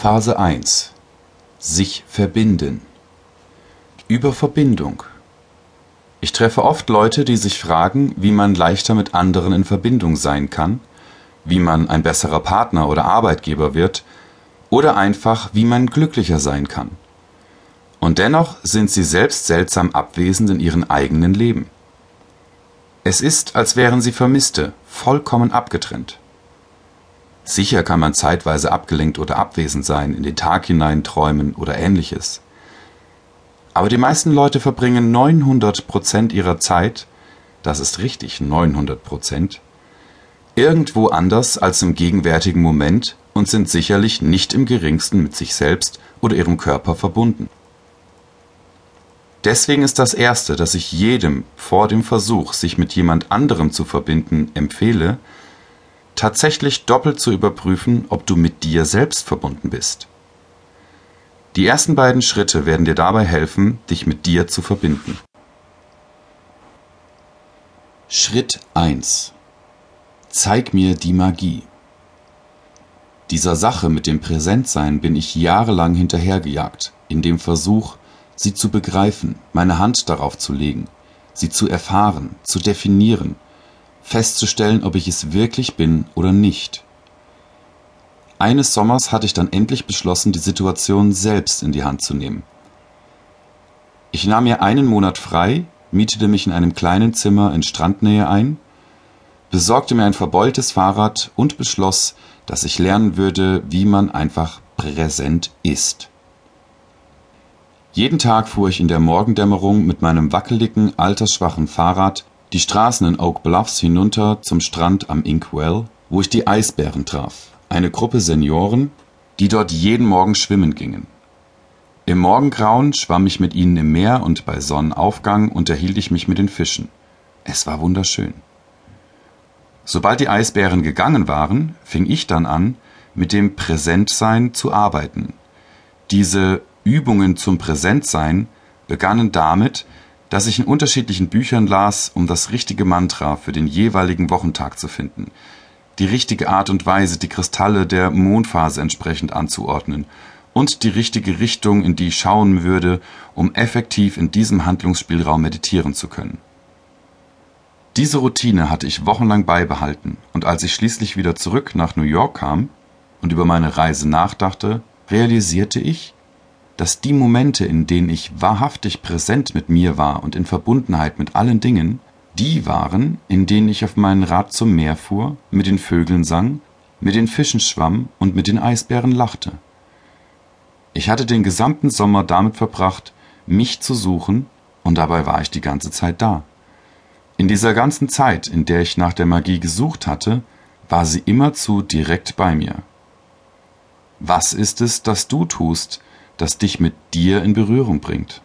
Phase 1 Sich verbinden Über Verbindung Ich treffe oft Leute, die sich fragen, wie man leichter mit anderen in Verbindung sein kann, wie man ein besserer Partner oder Arbeitgeber wird oder einfach, wie man glücklicher sein kann. Und dennoch sind sie selbst seltsam abwesend in ihrem eigenen Leben. Es ist, als wären sie Vermisste, vollkommen abgetrennt. Sicher kann man zeitweise abgelenkt oder abwesend sein, in den Tag hinein träumen oder ähnliches. Aber die meisten Leute verbringen 900 Prozent ihrer Zeit, das ist richtig, 900 Prozent, irgendwo anders als im gegenwärtigen Moment und sind sicherlich nicht im geringsten mit sich selbst oder ihrem Körper verbunden. Deswegen ist das Erste, das ich jedem vor dem Versuch, sich mit jemand anderem zu verbinden, empfehle, tatsächlich doppelt zu überprüfen, ob du mit dir selbst verbunden bist. Die ersten beiden Schritte werden dir dabei helfen, dich mit dir zu verbinden. Schritt 1 Zeig mir die Magie. Dieser Sache mit dem Präsentsein bin ich jahrelang hinterhergejagt, in dem Versuch, sie zu begreifen, meine Hand darauf zu legen, sie zu erfahren, zu definieren festzustellen, ob ich es wirklich bin oder nicht. Eines Sommers hatte ich dann endlich beschlossen, die Situation selbst in die Hand zu nehmen. Ich nahm mir einen Monat frei, mietete mich in einem kleinen Zimmer in Strandnähe ein, besorgte mir ein verbeultes Fahrrad und beschloss, dass ich lernen würde, wie man einfach präsent ist. Jeden Tag fuhr ich in der Morgendämmerung mit meinem wackeligen, altersschwachen Fahrrad die Straßen in Oak Bluffs hinunter zum Strand am Inkwell, wo ich die Eisbären traf, eine Gruppe Senioren, die dort jeden Morgen schwimmen gingen. Im Morgengrauen schwamm ich mit ihnen im Meer und bei Sonnenaufgang unterhielt ich mich mit den Fischen. Es war wunderschön. Sobald die Eisbären gegangen waren, fing ich dann an, mit dem Präsentsein zu arbeiten. Diese Übungen zum Präsentsein begannen damit, dass ich in unterschiedlichen Büchern las, um das richtige Mantra für den jeweiligen Wochentag zu finden, die richtige Art und Weise, die Kristalle der Mondphase entsprechend anzuordnen und die richtige Richtung, in die ich schauen würde, um effektiv in diesem Handlungsspielraum meditieren zu können. Diese Routine hatte ich wochenlang beibehalten, und als ich schließlich wieder zurück nach New York kam und über meine Reise nachdachte, realisierte ich, dass die Momente, in denen ich wahrhaftig präsent mit mir war und in Verbundenheit mit allen Dingen, die waren, in denen ich auf meinen Rad zum Meer fuhr, mit den Vögeln sang, mit den Fischen schwamm und mit den Eisbären lachte. Ich hatte den gesamten Sommer damit verbracht, mich zu suchen, und dabei war ich die ganze Zeit da. In dieser ganzen Zeit, in der ich nach der Magie gesucht hatte, war sie immerzu direkt bei mir. Was ist es, das du tust, das dich mit dir in Berührung bringt.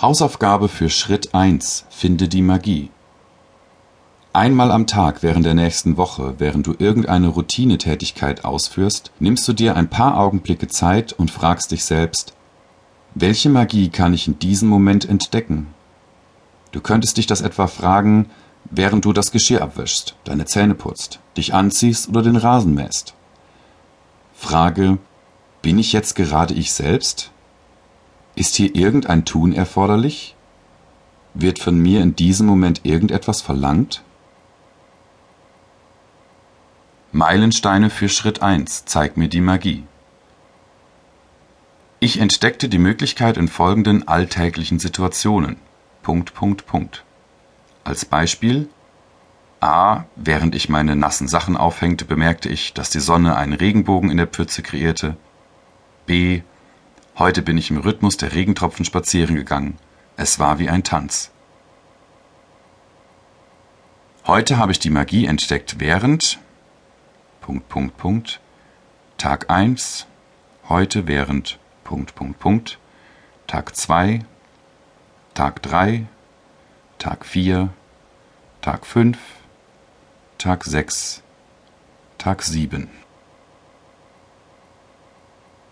Hausaufgabe für Schritt 1. Finde die Magie. Einmal am Tag während der nächsten Woche, während du irgendeine Routinetätigkeit ausführst, nimmst du dir ein paar Augenblicke Zeit und fragst dich selbst, welche Magie kann ich in diesem Moment entdecken? Du könntest dich das etwa fragen, während du das Geschirr abwischst, deine Zähne putzt, dich anziehst oder den Rasen mähst. Frage: Bin ich jetzt gerade ich selbst? Ist hier irgendein Tun erforderlich? Wird von mir in diesem Moment irgendetwas verlangt? Meilensteine für Schritt 1. Zeig mir die Magie. Ich entdeckte die Möglichkeit in folgenden alltäglichen Situationen. Punkt, Punkt, Punkt. Als Beispiel A. Während ich meine nassen Sachen aufhängte, bemerkte ich, dass die Sonne einen Regenbogen in der Pfütze kreierte. B. Heute bin ich im Rhythmus der Regentropfen spazieren gegangen. Es war wie ein Tanz. Heute habe ich die Magie entdeckt während Punkt, Punkt, Punkt. Tag 1. Heute während Punkt, Punkt, Punkt. Tag 2. Tag 3. Tag 4. Tag 5. Tag 6, Tag 7.